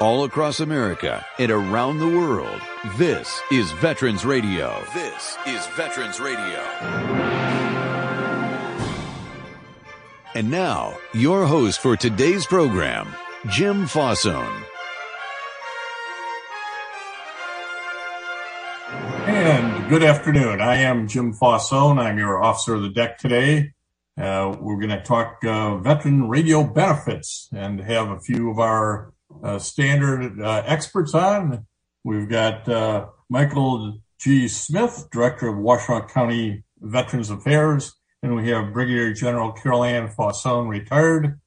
all across America and around the world. This is Veterans Radio. This is Veterans Radio. And now, your host for today's program, Jim Fausone. And good afternoon. I am Jim Fausone. I'm your officer of the deck today. Uh, we're going to talk uh, veteran radio benefits and have a few of our uh, standard uh, experts on. We've got uh, Michael G. Smith, Director of Washtenaw County Veterans Affairs, and we have Brigadier General Carol Ann Fausone, retired,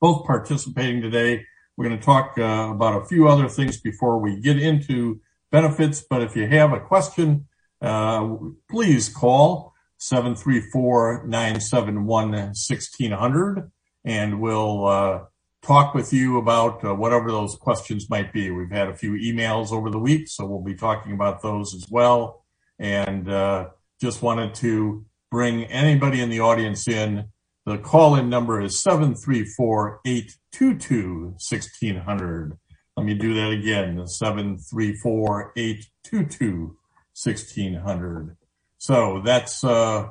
both participating today. We're going to talk uh, about a few other things before we get into benefits, but if you have a question, uh, please call 734-971-1600 and we'll uh, talk with you about uh, whatever those questions might be. We've had a few emails over the week, so we'll be talking about those as well. And uh, just wanted to bring anybody in the audience in. The call in number is 734 822 1600. Let me do that again 734 822 1600. So that's uh,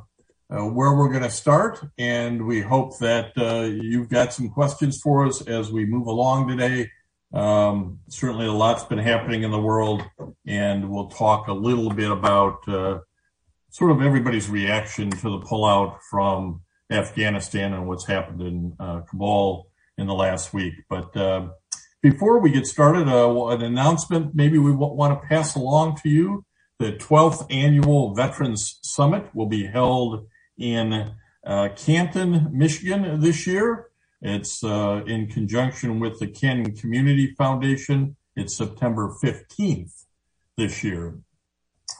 uh, where we're going to start. And we hope that uh, you've got some questions for us as we move along today. Um, certainly, a lot's been happening in the world, and we'll talk a little bit about uh, sort of everybody's reaction to the pullout from Afghanistan and what's happened in uh, Kabul in the last week. But uh, before we get started, uh, an announcement maybe we want to pass along to you. The 12th annual Veterans Summit will be held in uh, Canton, Michigan this year. It's uh, in conjunction with the Canton Community Foundation. It's September 15th this year,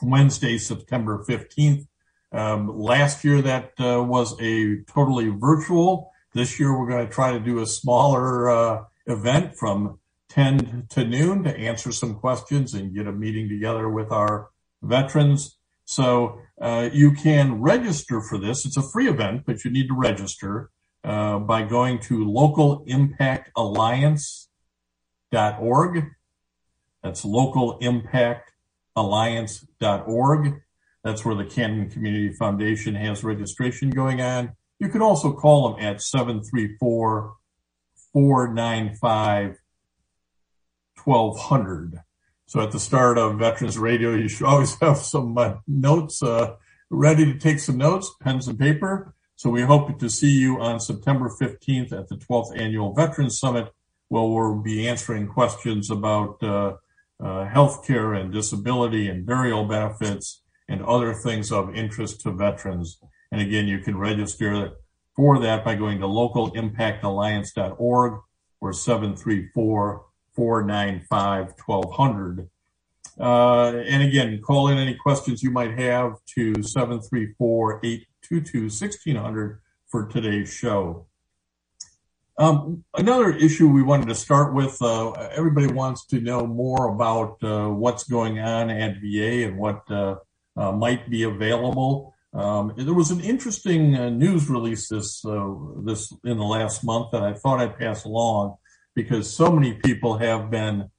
Wednesday, September 15th. Um, last year that uh, was a totally virtual. This year we're going to try to do a smaller uh, event from 10 to noon to answer some questions and get a meeting together with our veterans. So uh, you can register for this. It's a free event, but you need to register uh, by going to localimpactalliance.org. That's localimpactalliance.org. That's where the Canton Community Foundation has registration going on. You can also call them at 734 495 1200. So at the start of Veterans Radio, you should always have some uh, notes uh, ready to take some notes, pens and paper. So we hope to see you on September 15th at the 12th Annual Veterans Summit, where we'll be answering questions about uh, uh, healthcare and disability and burial benefits and other things of interest to veterans. And again, you can register for that by going to localimpactalliance.org or 734 495 1200. Uh, and again, call in any questions you might have to 734 822 1600 for today's show. Um, another issue we wanted to start with uh, everybody wants to know more about uh, what's going on at VA and what uh, uh, might be available. Um, there was an interesting uh, news release this this in the last month that I thought I'd pass along because so many people have been,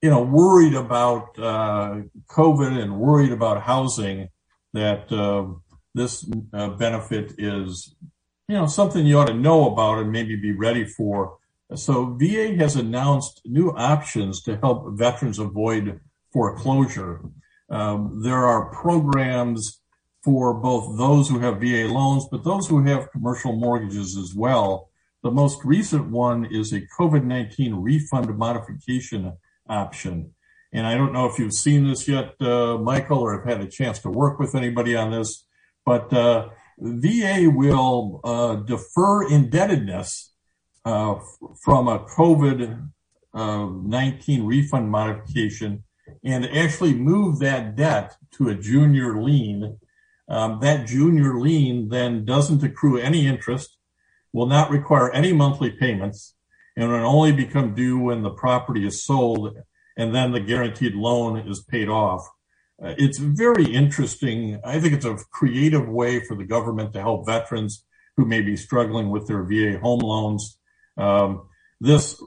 you know, worried about uh, COVID and worried about housing that uh, this uh, benefit is, you know, something you ought to know about and maybe be ready for. So VA has announced new options to help veterans avoid foreclosure. Um, there are programs for both those who have VA loans, but those who have commercial mortgages as well the most recent one is a COVID 19 refund modification option. And I don't know if you've seen this yet, uh, Michael, or have had a chance to work with anybody on this, but uh, VA will uh, defer indebtedness uh, from a COVID uh, 19 refund modification and actually move that debt to a junior lien. Um, that junior lien then doesn't accrue any interest will not require any monthly payments and will only become due when the property is sold and then the guaranteed loan is paid off. Uh, it's very interesting. I think it's a creative way for the government to help veterans who may be struggling with their VA home loans. Um, this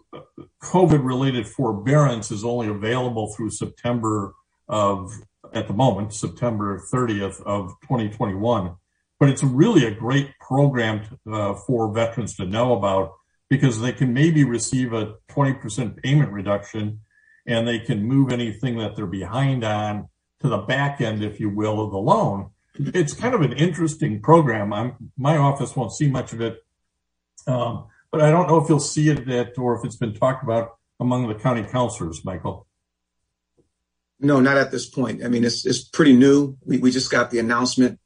COVID-related forbearance is only available through September of, at the moment, September 30th of 2021. But it's really a great program uh, for veterans to know about because they can maybe receive a 20% payment reduction and they can move anything that they're behind on to the back end, if you will, of the loan. It's kind of an interesting program. I'm, my office won't see much of it, um, but I don't know if you'll see it at, or if it's been talked about among the county counselors, Michael. No, not at this point. I mean, it's it's pretty new. We we just got the announcement.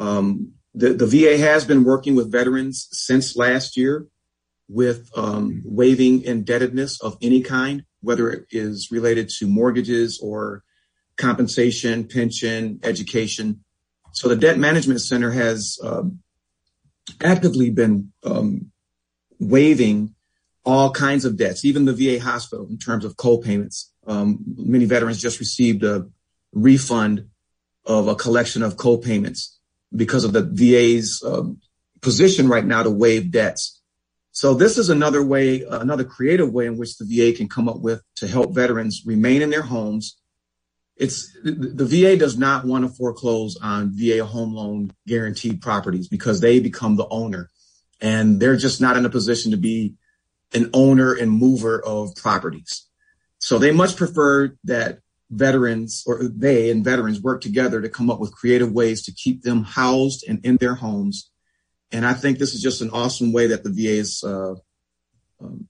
Um, the VA has been working with veterans since last year with um, waiving indebtedness of any kind, whether it is related to mortgages or compensation, pension, education. So the Debt Management Center has um, actively been um, waiving all kinds of debts, even the VA hospital in terms of co-payments. Um, many veterans just received a refund of a collection of co-payments because of the VA's um, position right now to waive debts. So this is another way, another creative way in which the VA can come up with to help veterans remain in their homes. It's the VA does not want to foreclose on VA home loan guaranteed properties because they become the owner and they're just not in a position to be an owner and mover of properties. So they much prefer that veterans or they and veterans work together to come up with creative ways to keep them housed and in their homes and I think this is just an awesome way that the VA is, uh, um,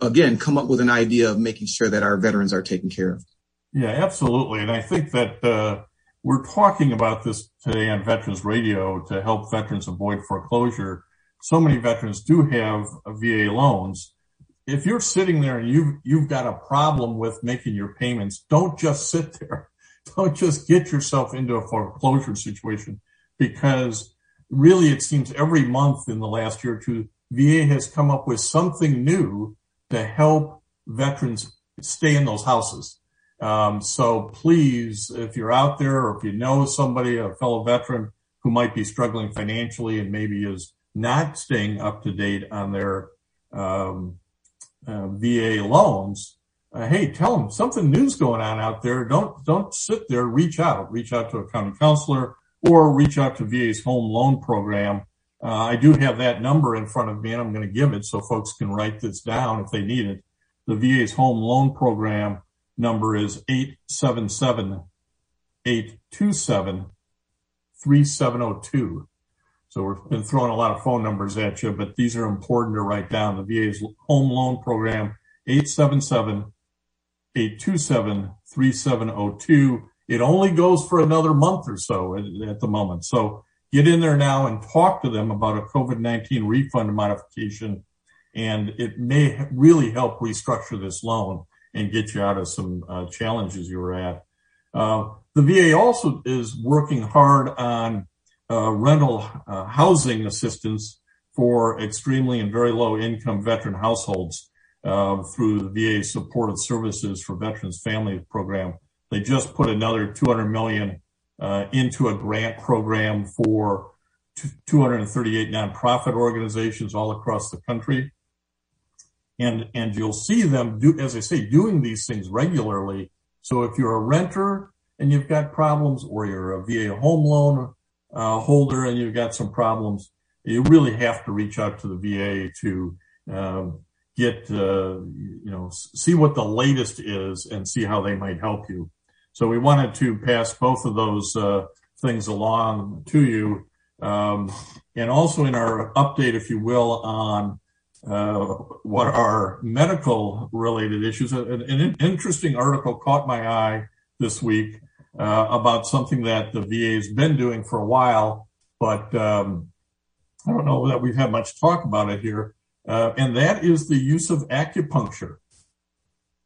again, come up with an idea of making sure that our veterans are taken care of. Yeah, absolutely. And I think that uh, we're talking about this today on Veterans Radio to help veterans avoid foreclosure. So many veterans do have VA loans. If you're sitting there and you've you've got a problem with making your payments, don't just sit there. Don't just get yourself into a foreclosure situation because really, it seems every month in the last year or two, VA has come up with something new to help veterans stay in those houses. Um, so please, if you're out there or if you know somebody, a fellow veteran who might be struggling financially and maybe is not staying up to date on their um, VA loans, uh, hey, tell them something new's going on out there. Don't don't sit there. Reach out. Reach out to a county counselor or reach out to VA's home loan program. Uh, I do have that number in front of me and I'm going to give it so folks can write this down if they need it. The VA's home loan program number is 877 827 3702. So we've been throwing a lot of phone numbers at you, but these are important to write down. The VA's home loan program, 877 827 3702. It only goes for another month or so at, at the moment. So get in there now and talk to them about a COVID-19 refund modification. And it may really help restructure this loan and get you out of some uh, challenges you were at. Uh, the VA also is working hard on uh, rental uh, housing assistance for extremely and very low income veteran households uh, through the VA Supportive Services for Veterans Families program. They just put another 200 million uh, into a grant program for 238 nonprofit organizations all across the country. And, and you'll see them do, as I say, doing these things regularly. So if you're a renter and you've got problems or you're a VA home loan uh, holder and you've got some problems, you really have to reach out to the VA to um, get, uh, you know, see what the latest is and see how they might help you. So we wanted to pass both of those uh, things along to you. Um, and also in our update, if you will, on uh, what are medical related issues. An, an, interesting article caught my eye this week uh, about something that the VA has been doing for a while, but um, I don't know that we've had much talk about it here. Uh, and that is the use of acupuncture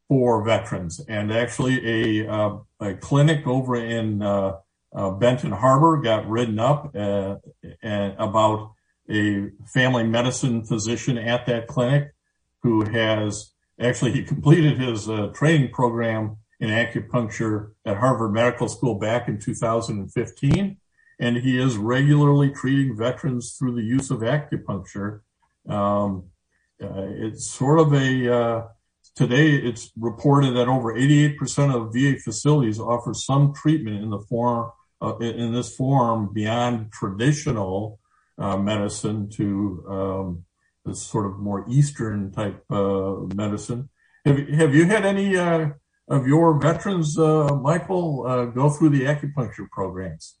for veterans. And actually, a, uh, a clinic over in uh, uh, Benton Harbor got written up uh, about a family medicine physician at that clinic who has actually he completed his training program in acupuncture at Harvard Medical School back in 2015. And he is regularly treating veterans through the use of acupuncture. Um, it's sort of a uh, today. It's reported that over 88% of VA facilities offer some treatment in the form uh, in this form beyond traditional uh, medicine to um, this sort of more Eastern type uh, medicine. Have, have you had any uh, of your veterans, uh, Michael, uh, go through the acupuncture programs?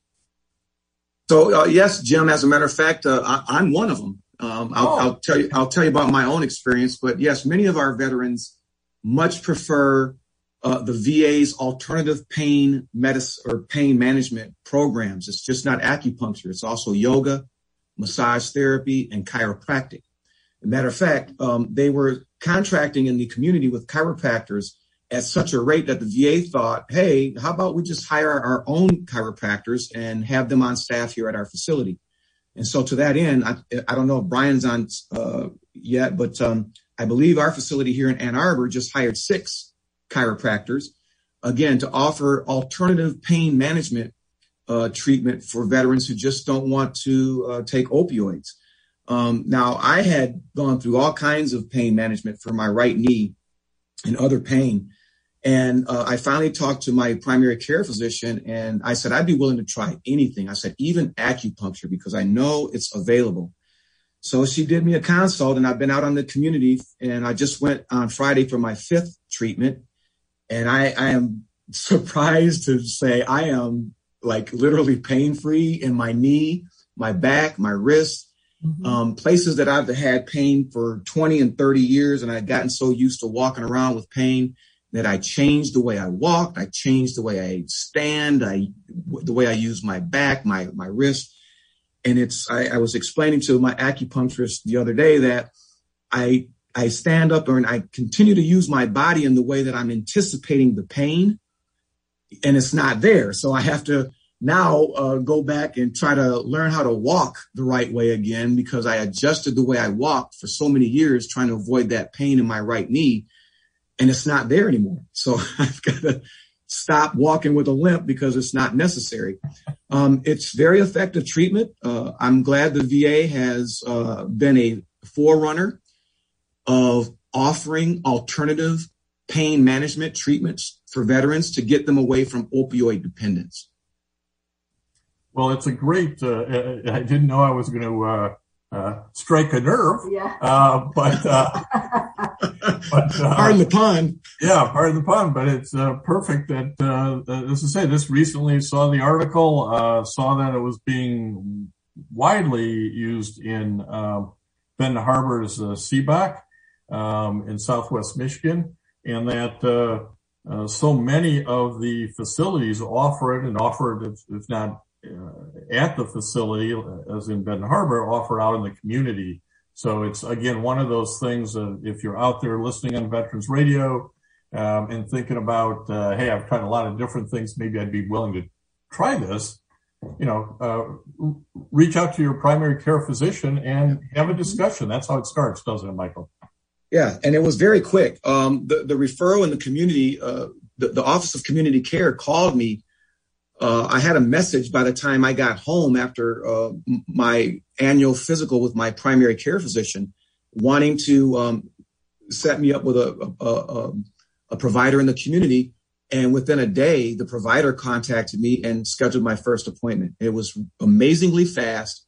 So yes, Jim. As a matter of fact, I, am one of them. Um, I'll, oh. I'll, tell you. I'll tell you about my own experience. But yes, many of our veterans much prefer uh, the VA's alternative pain medicine or pain management programs. It's just not acupuncture. It's also yoga, massage therapy, and chiropractic. Matter of fact, um, they were contracting in the community with chiropractors at such a rate that the VA thought, hey, how about we just hire our own chiropractors and have them on staff here at our facility? And so to that end, I, I don't know if Brian's on uh, yet, but um, I believe our facility here in Ann Arbor just hired six chiropractors, again, to offer alternative pain management uh, treatment for veterans who just don't want to uh, take opioids. Um, now, I had gone through all kinds of pain management for my right knee and other pain. And uh, I finally talked to my primary care physician and I said, I'd be willing to try anything. I said, even acupuncture, because I know it's available. So she did me a consult and I've been out on the community and I just went on Friday for my fifth treatment. And I, I am surprised to say I am like literally pain free in my knee, my back, my wrist, mm-hmm. um, places that I've had pain for 20 and 30 years. And I'd gotten so used to walking around with pain that I changed the way I walked. I changed the way I stand. I, the way I use my back, my, my wrist. And it's, I, I was explaining to my acupuncturist the other day that I I stand up and I continue to use my body in the way that I'm anticipating the pain and it's not there. So I have to now uh, go back and try to learn how to walk the right way again because I adjusted the way I walked for so many years trying to avoid that pain in my right knee and it's not there anymore. So I've got to stop walking with a limp because it's not necessary. Um, it's very effective treatment. Uh, I'm glad the VA has uh, been a forerunner of offering alternative pain management treatments for veterans to get them away from opioid dependence. Well, it's a great. Uh, I didn't know I was going to uh, uh, strike a nerve. Yeah. Uh, but, uh, but uh, pardon the pun. Yeah, pardon the pun. But it's perfect that, uh as I say, this recently saw the article, saw that it was being widely used in Ben Harbor's CBOC um, in Southwest Michigan, and that uh, uh, so many of the facilities offer it and offer it, if, if not uh, at the facility, as in Benton Harbor, offer out in the community. So it's again one of those things. if you're out there listening on Veterans Radio um, and thinking about, uh, hey, I've tried a lot of different things, maybe I'd be willing to try this. You know, uh, reach out to your primary care physician and have a discussion. That's how it starts, doesn't it, Michael? Yeah, and it was very quick. Um, the, the referral in the community, uh, the, the, Office of Community Care called me. Uh, I had a message by the time I got home after uh, my annual physical with my primary care physician, wanting to um, set me up with a, a, a, a provider in the community. And within a day, the provider contacted me and scheduled my first appointment. It was amazingly fast.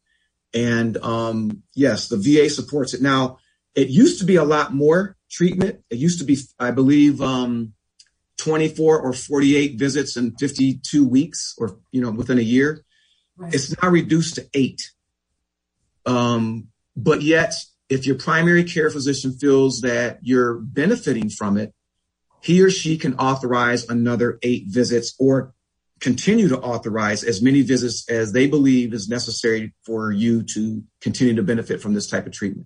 And um, yes, the VA supports it. Now, it used to be a lot more treatment. It used to be, I believe, um, 24 or 48 visits in 52 weeks or, you know, within a year. Right. It's now reduced to eight. Um, but yet, if your primary care physician feels that you're benefiting from it, he or she can authorize another eight visits or continue to authorize as many visits as they believe is necessary for you to continue to benefit from this type of treatment.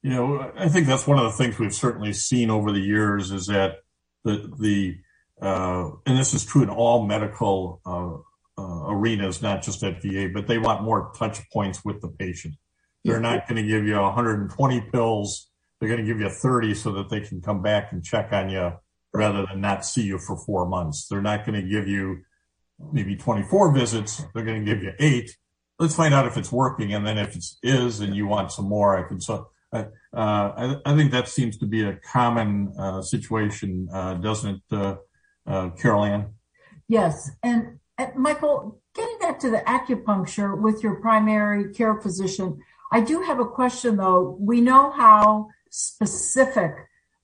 You know, I think that's one of the things we've certainly seen over the years is that the the uh, and this is true in all medical uh, uh, arenas, not just at VA, but they want more touch points with the patient. They're not going to give you 120 pills. They're going to give you 30 so that they can come back and check on you rather than not see you for four months. They're not going to give you maybe 24 visits. They're going to give you eight. Let's find out if it's working. And then if it is and you want some more, I can so I, I, think that seems to be a common uh, situation, uh, doesn't it, uh, uh, Carol Ann? Yes. And, and, Michael, getting back to the acupuncture with your primary care physician, I do have a question though. We know how specific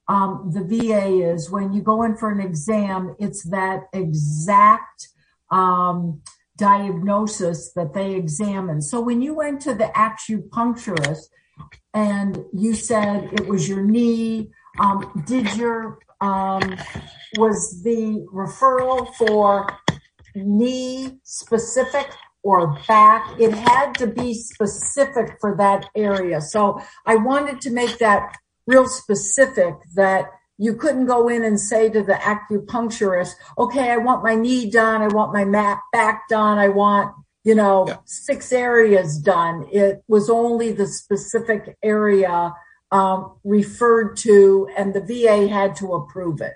um, the VA is. When you go in for an exam, it's that exact um, diagnosis that they examine. So when you went to the acupuncturist and you said it was your knee, um, did your um, was the referral for knee specific or back? It had to be specific for that area. So I wanted to make that real specific that you couldn't go in and say to the acupuncturist, okay, I want my knee done. I want my back done. I want, you know, yeah. six areas done. It was only the specific area um, referred to and the VA had to approve it.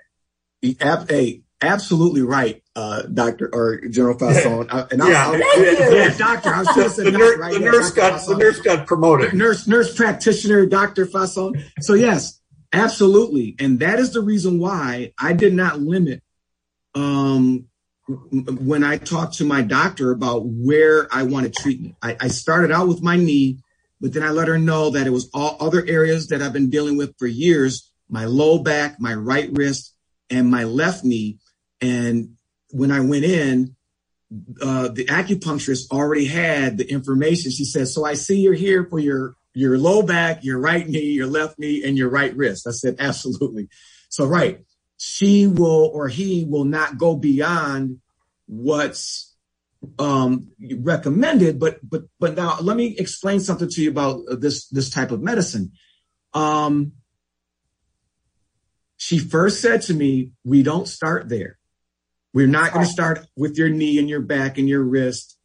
Hey, absolutely right, uh, Doctor or General Fausone. Uh, and yeah, I'll, I'll, yeah, Doctor. I was just the, nurse, right the nurse got the nurse got promoted. Nurse nurse practitioner, Doctor Fausone. So yes, Absolutely. And that is the reason why I did not limit um, when I talked to my doctor about where I wanted treatment. I, I, started out with my knee, but then I let her know that it was all other areas that I've been dealing with for years my low back, my right wrist, and my left knee. And when I went in, uh, the acupuncturist already had the information. She said, So I see you're here for your your low back, your right knee, your left knee, and your right wrist. I said, absolutely. So, right. She will or he will not go beyond what's um, recommended. But, but, but now let me explain something to you about this, this type of medicine. Um, she first said to me, we don't start there. We're not going to start with your knee and your back and your wrist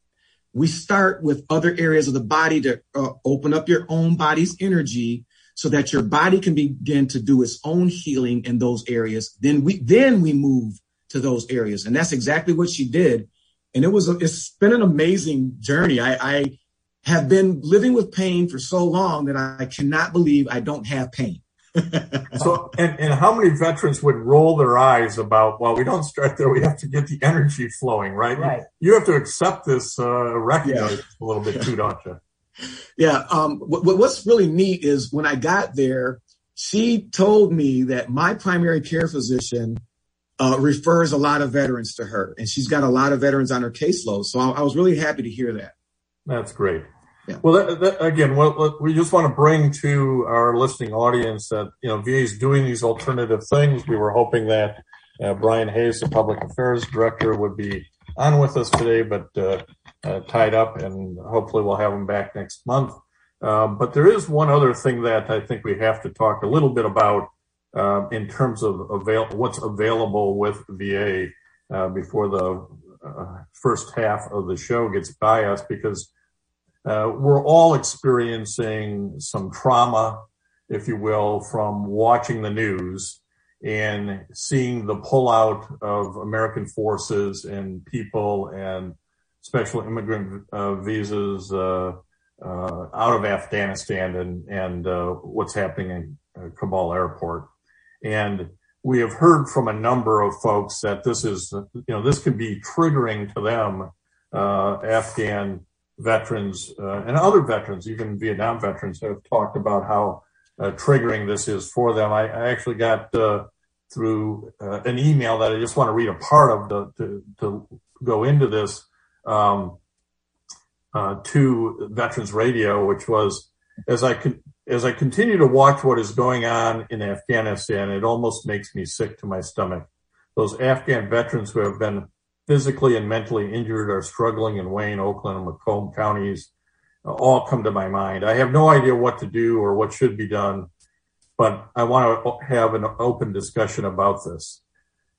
we start with other areas of the body to uh, open up your own body's energy so that your body can begin to do its own healing in those areas then we then we move to those areas and that's exactly what she did and it was a, it's been an amazing journey i i have been living with pain for so long that i cannot believe i don't have pain so, and, and how many veterans would roll their eyes about, well, we don't start there. We have to get the energy flowing, right? Right. You, have to accept this, uh, recognize yeah. a little bit too, don't you? Yeah. Um, what, what's really neat is when I got there, she told me that my primary care physician uh, refers a lot of veterans to her, and she's got a lot of veterans on her caseload. So I, I was really happy to hear that. That's great. Yeah. Well, that, that, again, what, we just want to bring to our listening audience that you know VA is doing these alternative things. We were hoping that uh, Brian Hayes, the public affairs director, would be on with us today, but uh, uh, tied up, and hopefully we'll have him back next month. Um, but there is one other thing that I think we have to talk a little bit about um, in terms of avail- what's available with VA uh, before the uh, first half of the show gets by us, because uh, we're all experiencing some trauma, if you will, from watching the news and seeing the pullout of American forces and people and special immigrant uh, visas uh, uh out of Afghanistan and and uh, what's happening in uh, Kabul airport. And we have heard from a number of folks that this is, you know, this could be triggering to them, Afghan veterans and other veterans, even Vietnam veterans, have talked about how triggering this is for them. I, I actually got uh, through uh, an email that I just want to read a part of to, to go into this um, uh, to Veterans Radio, which was as I as I continue to watch what is going on in Afghanistan, it almost makes me sick to my stomach. Those Afghan veterans who have been physically and mentally injured are struggling in Wayne, Oakland, and Macomb counties all come to my mind. I have no idea what to do or what should be done, but I want to have an open discussion about this.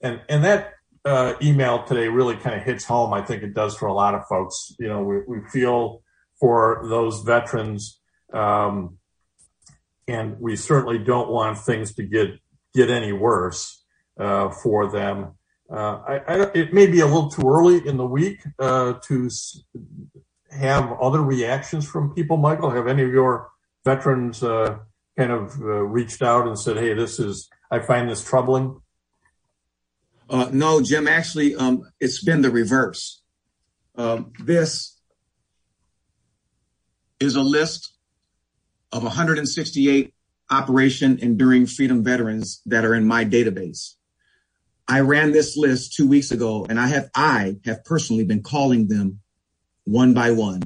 And and that uh, email today really kind of hits home. I think it does for a lot of folks. You know, we, we feel for those veterans, um, and we certainly don't want things to get get any worse uh, for them. Uh, I, I, it may be a little too early in the week uh, to have other reactions from people. Michael, have any of your veterans uh, kind of uh, reached out and said, "Hey, this is I find this troubling"? Uh, no, Jim. Actually, um, it's been the reverse. Um, this is a list of 168 Operation Enduring Freedom veterans that are in my database. I ran this list two weeks ago, and I have I have personally been calling them one by one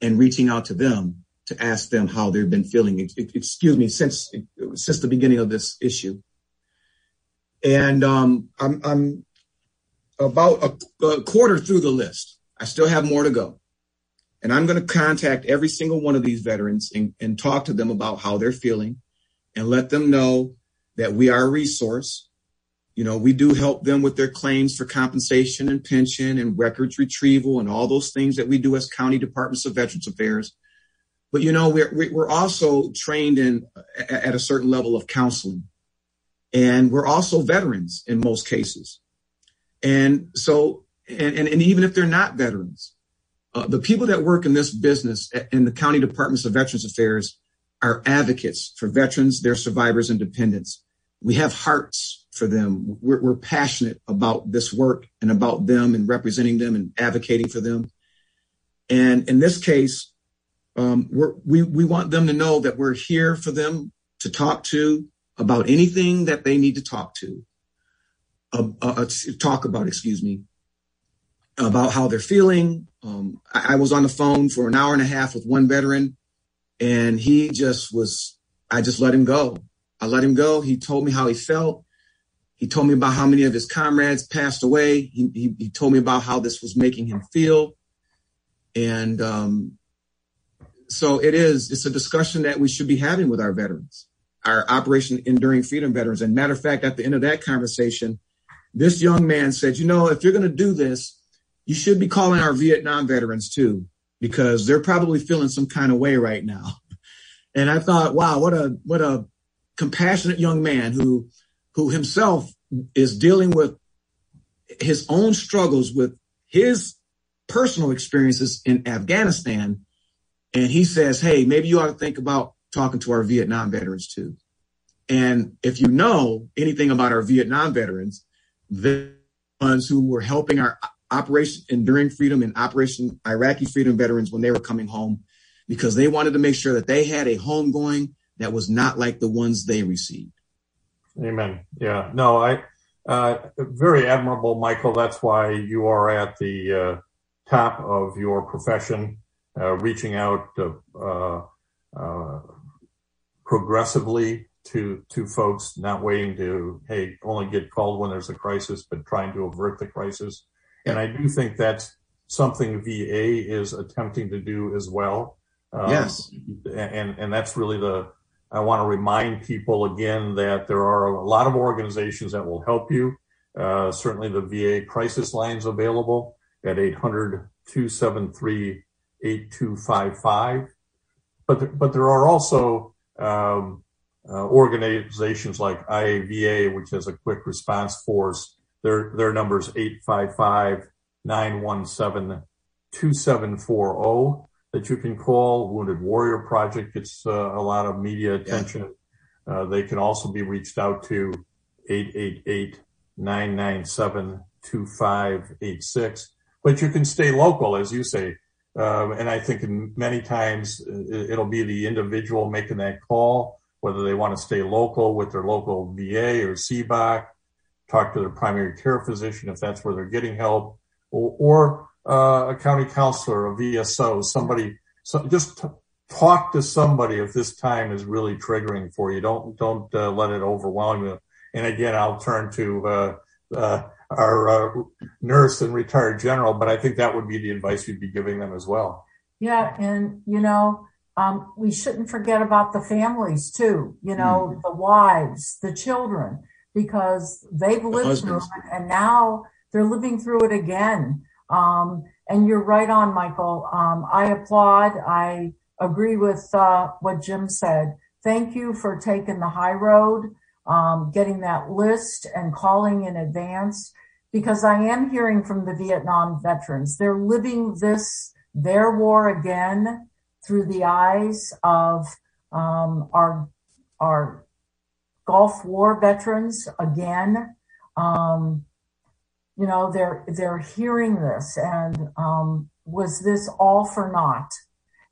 and reaching out to them to ask them how they've been feeling. Excuse me, since since the beginning of this issue, and um, I'm I'm about a, a quarter through the list. I still have more to go, and I'm going to contact every single one of these veterans and, and talk to them about how they're feeling, and let them know that we are a resource you know, we do help them with their claims for compensation and pension and records retrieval and all those things that we do as county departments of Veterans Affairs. But you know, we're we're also trained in at a certain level of counseling, and we're also veterans in most cases. And so, and and, and even if they're not veterans, uh, the people that work in this business in the county departments of Veterans Affairs are advocates for veterans, their survivors, and dependents. We have hearts for them. We're, we're, passionate about this work and about them and representing them and advocating for them. And in this case, um, we we want them to know that we're here for them to talk to about anything that they need to talk to, uh, uh, talk about. Excuse me, about how they're feeling. Um, I, I was on the phone for an hour and a half with one veteran, and he just was. I just let him go. I let him go. He told me how he felt. He told me about how many of his comrades passed away. He, he, he told me about how this was making him feel. And um, so it is, it's a discussion that we should be having with our veterans, our Operation Enduring Freedom veterans. And matter of fact, at the end of that conversation, this young man said, you know, if you're going to do this, you should be calling our Vietnam veterans too, because they're probably feeling some kind of way right now. And I thought, wow, what a, what a compassionate young man who who himself is dealing with his own struggles with his personal experiences in Afghanistan. And he says, Hey, maybe you ought to think about talking to our Vietnam veterans too. And if you know anything about our Vietnam veterans, the ones who were helping our Operation Enduring Freedom and Operation Iraqi Freedom veterans when they were coming home, because they wanted to make sure that they had a home going that was not like the ones they received. Amen. Yeah. No, I, uh, very admirable, Michael. That's why you are at the uh, top of your profession, uh, reaching out uh, uh, progressively to to folks, not waiting to hey only get called when there's a crisis, but trying to avert the crisis. And I do think that's something VA is attempting to do as well. Um, yes. And and that's really the I want to remind people again that there are a lot of organizations that will help you. Uh, certainly the VA crisis lines available at 800 273 8255. But, there, but there are also um, uh, organizations like IAVA, which has a quick response force. Their, their number is 855 917 2740 that you can call. Wounded Warrior Project gets uh, a lot of media attention. Yeah. Uh, they can also be reached out to 888 997 2586. But you can stay local, as you say. Uh, and I think many times uh, it'll be the individual making that call, whether they want to stay local with their local VA or CBOC, talk to their primary care physician if that's where they're getting help, or, or uh, a county counselor, a VSO, somebody, so just t- talk to somebody if this time is really triggering for you. Don't don't uh, let it overwhelm you. And again, I'll turn to uh, uh our uh, nurse and retired general, but I think that would be the advice we'd be giving them as well. Yeah, and you know, um, we shouldn't forget about the families too. You know, mm. the wives, the children, because they've lived through it, and now they're living through it again. Um, and you're right on, Michael. Um, I applaud. I agree with uh, what Jim said. Thank you for taking the high road, um, getting that list and calling in advance because I am hearing from the Vietnam veterans. They're living this, their war again through the eyes of um, our our Gulf War veterans again. Um, you know, they're they're hearing this, and um, was this all for naught?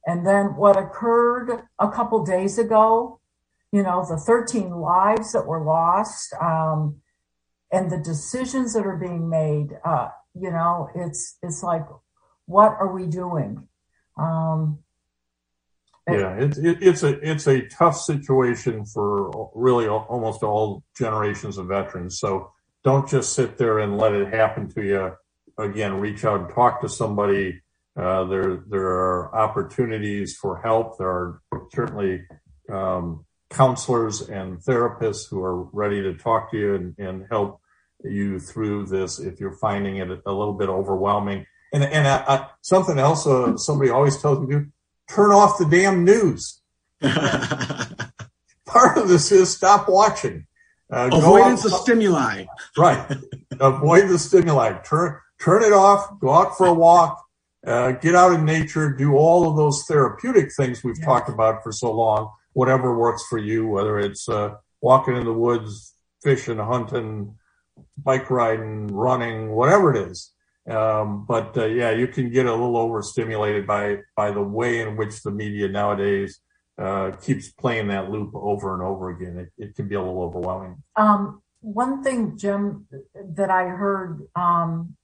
And then what occurred a couple days ago, you know, the 13 lives that were lost, um, and the decisions that are being made. Uh, you know, it's it's like, what are we doing? Um, yeah, it's it, it's a it's a tough situation for really almost all generations of veterans. So don't just sit there and let it happen to you. Again, reach out and talk to somebody. Uh, there there are opportunities for help. There are certainly um, counselors and therapists who are ready to talk to you and, and help you through this if you're finding it a little bit overwhelming. And and I, I, something else uh, somebody always tells me to turn off the damn news. Part of this is stop watching. Uh, Avoidance of stimuli. Right. Avoid the stimuli. Turn turn it off. Go out for a walk. Uh, get out in nature. Do all of those therapeutic things we've yeah. talked about for so long. Whatever works for you, whether it's uh, walking in the woods, fishing, hunting, bike riding, running, whatever it is. Um, but uh, yeah, you can get a little overstimulated by by the way in which the media nowadays uh, keeps playing that loop over and over again. It, it can be a little overwhelming. Um, one thing, Jim, that I heard um,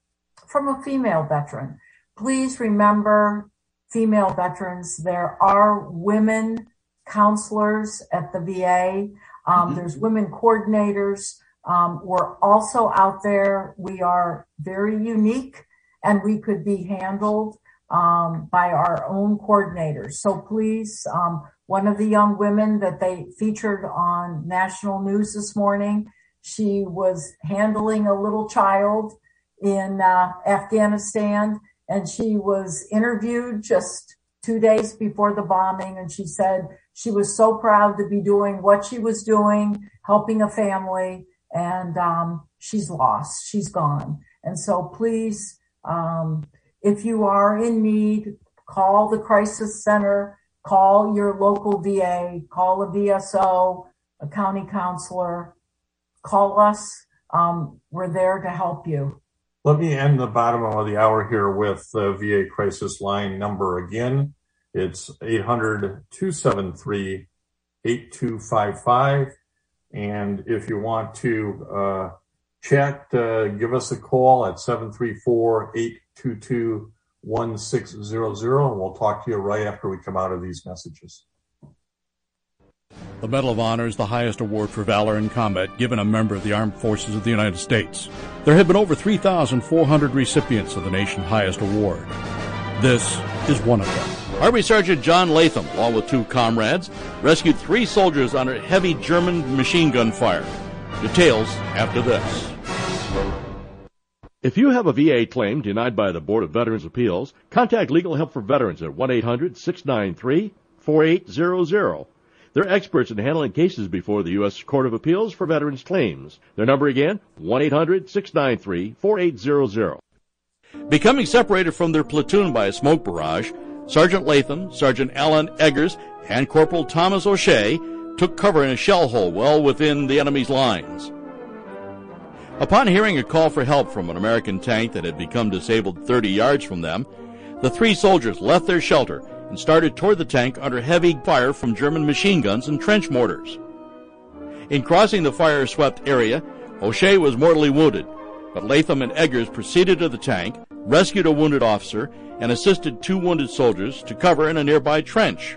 from a female veteran. Please remember, female veterans, there are women counselors at the VA. Um, mm-hmm. There's women coordinators. Um, we're also out there. We are very unique and we could be handled um, by our own coordinators. So please, um, one of the young women that they featured on national news this morning, she was handling a little child in uh, Afghanistan and she was interviewed just two days before the bombing. And she said she was so proud to be doing what she was doing, helping a family and um, she's lost, she's gone. And so please, um, if you are in need, call the crisis center, call your local VA, call a VSO, a county counselor, call us. Um, we're there to help you. Let me end the bottom of the hour here with the VA crisis line number again. It's 800 273 8255. And if you want to uh, chat, uh, give us a call at 734-822-1600 and we'll talk to you right after we come out of these messages. The Medal of Honor is the highest award for valor in combat given a member of the Armed Forces of the United States. There have been over 3,400 recipients of the nation's highest award. This is one of them. Army Sergeant John Latham, along with two comrades, rescued three soldiers under heavy German machine gun fire. Details after this. If you have a VA claim denied by the Board of Veterans Appeals, contact Legal Help for Veterans at 1-800-693-4800. They're experts in handling cases before the U.S. Court of Appeals for Veterans Claims. Their number again, 1-800-693-4800. Becoming separated from their platoon by a smoke barrage, Sergeant Latham, Sergeant Alan Eggers, and Corporal Thomas O'Shea took cover in a shell hole well within the enemy's lines. Upon hearing a call for help from an American tank that had become disabled 30 yards from them, the three soldiers left their shelter and started toward the tank under heavy fire from German machine guns and trench mortars. In crossing the fire swept area, O'Shea was mortally wounded, but Latham and Eggers proceeded to the tank, rescued a wounded officer, and assisted two wounded soldiers to cover in a nearby trench.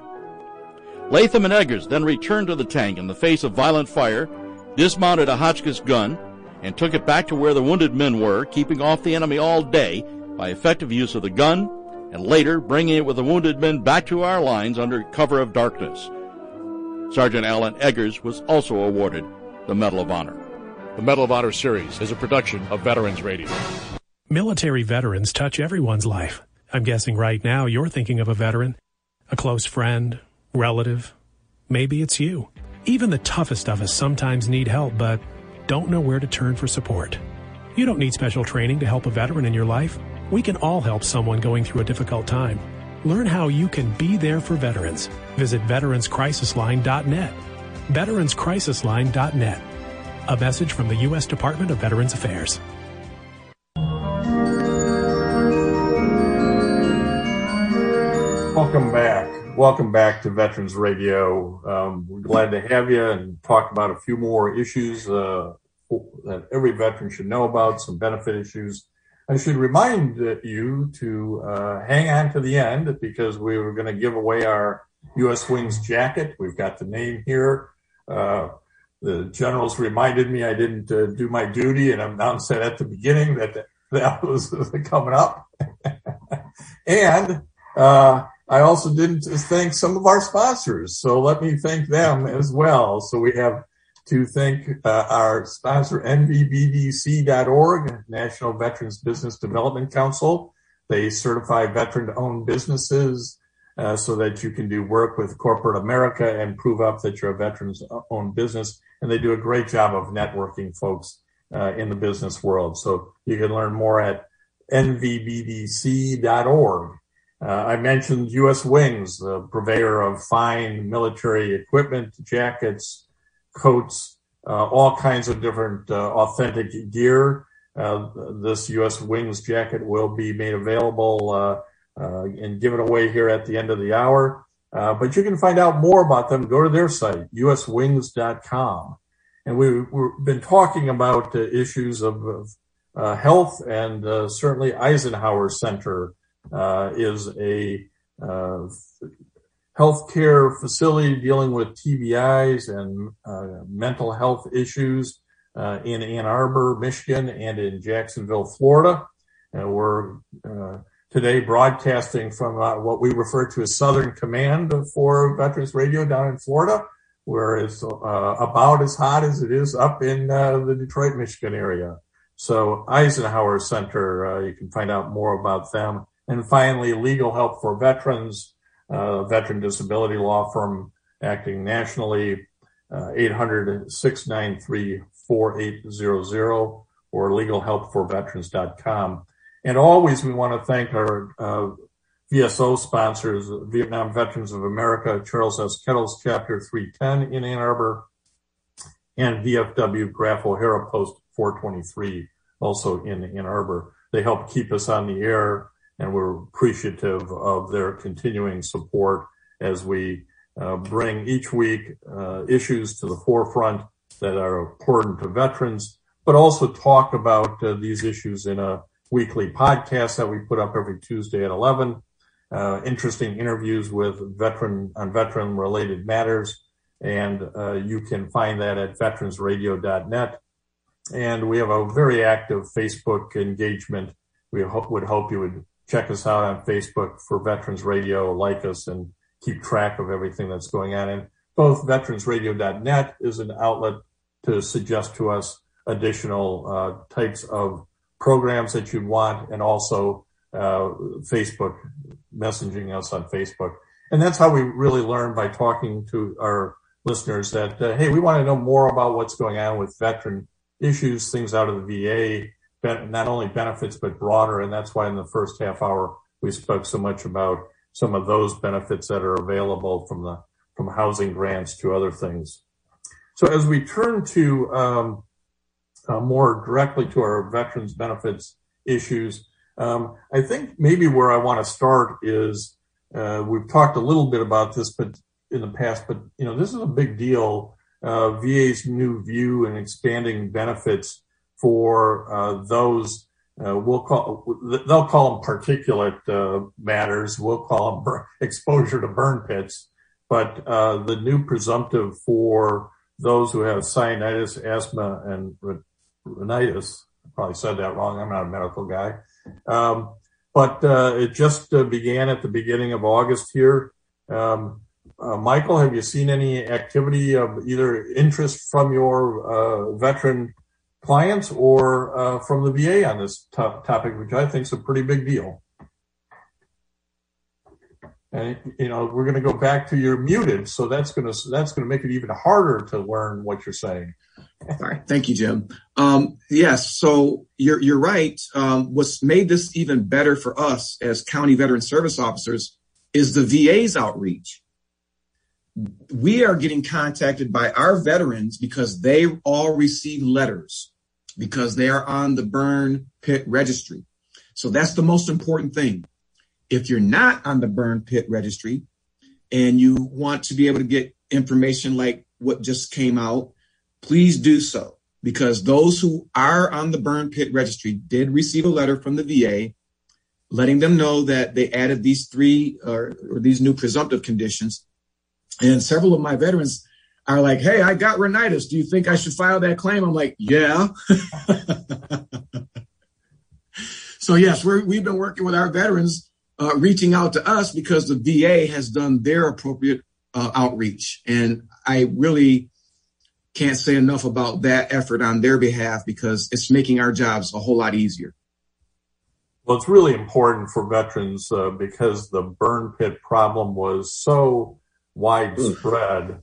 Latham and Eggers then returned to the tank in the face of violent fire, dismounted a Hotchkiss gun, and took it back to where the wounded men were, keeping off the enemy all day by effective use of the gun, and later bringing it with the wounded men back to our lines under cover of darkness. Sergeant Alan Eggers was also awarded the Medal of Honor. The Medal of Honor series is a production of Veterans Radio. Military veterans touch everyone's life. I'm guessing right now you're thinking of a veteran, a close friend, relative. Maybe it's you. Even the toughest of us sometimes need help, but don't know where to turn for support. You don't need special training to help a veteran in your life. We can all help someone going through a difficult time. Learn how you can be there for veterans. Visit veteranscrisisline.net. Veteranscrisisline.net. A message from the U.S. Department of Veterans Affairs. Welcome back. Welcome back to Veterans Radio. Um, we're glad to have you and talk about a few more issues uh, that every veteran should know about, some benefit issues. I should remind you to uh, hang on to the end because we were going to give away our U.S. Wings jacket. We've got the name here. Uh, the generals reminded me I didn't uh, do my duty and I've announced that at the beginning that that was coming up. and uh, I also didn't thank some of our sponsors. So let me thank them as well. So we have to thank uh, our sponsor, NVBDC.org, National Veterans Business Development Council. They certify veteran owned businesses uh, so that you can do work with corporate America and prove up that you're a veterans owned business. And they do a great job of networking folks uh, in the business world. So you can learn more at nvbdc.org. Uh, I mentioned U.S. Wings, the purveyor of fine military equipment, jackets, coats, uh, all kinds of different uh, authentic gear. Uh, this U.S. Wings jacket will be made available uh, uh, and given away here at the end of the hour. but you can find out more about them. Go to their site, uswings.com. And we, have been talking about issues of, of health and certainly Eisenhower Center uh, is a uh, healthcare facility dealing with TBIs and uh, mental health issues uh, in Ann Arbor, Michigan, and in Jacksonville, Florida. And we're uh, today broadcasting from uh, what we refer to as Southern Command for Veterans Radio down in Florida, where it's about as hot as it is up in the Detroit, Michigan area. So Eisenhower Center, you can find out more about them and finally, legal help for veterans, uh, veteran disability law firm acting nationally, uh, 800 693 4800 or legalhelpforveterans.com. And always we want to thank our uh, VSO sponsors, Vietnam Veterans of America, Charles S. Kettles Chapter 310 in Ann Arbor, and VFW Graf O'Hara Post 423, also in Ann Arbor. They help keep us on the air and we're appreciative of their continuing support as we uh, bring each week uh, issues to the forefront that are important to veterans, but also talk about uh, these issues in a weekly podcast that we put up every Tuesday at 11. Uh, interesting interviews with veteran on veteran related matters. And uh, you can find that at veteransradio.net. And we have a very active Facebook engagement. We hope, would hope you would check us out on Facebook for Veterans Radio, like us, and keep track of everything that's going on. And both veteransradio.net is an outlet to suggest to us additional uh, types of programs that you'd want, and also uh, Facebook, messaging us on Facebook. And that's how we really learn by talking to our listeners that, uh, hey, we want to know more about what's going on with veteran issues, things out of the VA, not only benefits but broader. And that's why in the first half hour we spoke so much about some of those benefits that are available from the from housing grants to other things. So as we turn to um, uh, more directly to our veterans benefits issues, um, I think maybe where I want to start is uh, we've talked a little bit about this, but in the past, but you know this is a big deal. Uh, VA's new view and expanding benefits for uh, those. Uh, we'll call they'll call them particulate uh, matters. We'll call them exposure to burn pits. But uh, the new presumptive for those who have cyanitis, asthma, and rhinitis. I probably said that wrong. I'm not a medical guy. Um, but uh, it just uh, began at the beginning of August here. Um, uh, Michael, have you seen any activity of either interest from your uh, veteran clients or uh, from the VA on this topic, which I think is a pretty big deal. And you know, we're going to go back to your muted, so that's going to that's going to make it even harder to learn what you're saying. All right, thank you, Jim. Um, yes, so you're you're right. Um, what's made this even better for us as county veteran service officers is the VA's outreach. We are getting contacted by our veterans because they all receive letters because they are on the burn pit registry. So that's the most important thing. If you're not on the burn pit registry and you want to be able to get information like what just came out, please do so because those who are on the burn pit registry did receive a letter from the VA letting them know that they added these three or, or these new presumptive conditions. And several of my veterans are like, Hey, I got rhinitis. Do you think I should file that claim? I'm like, yeah. so yes, we have been working with our veterans, uh, reaching out to us because the VA has done their appropriate uh, outreach. And I really can't say enough about that effort on their behalf because it's making our jobs a whole lot easier. Well, it's really important for veterans uh, because the burn pit problem was so widespread,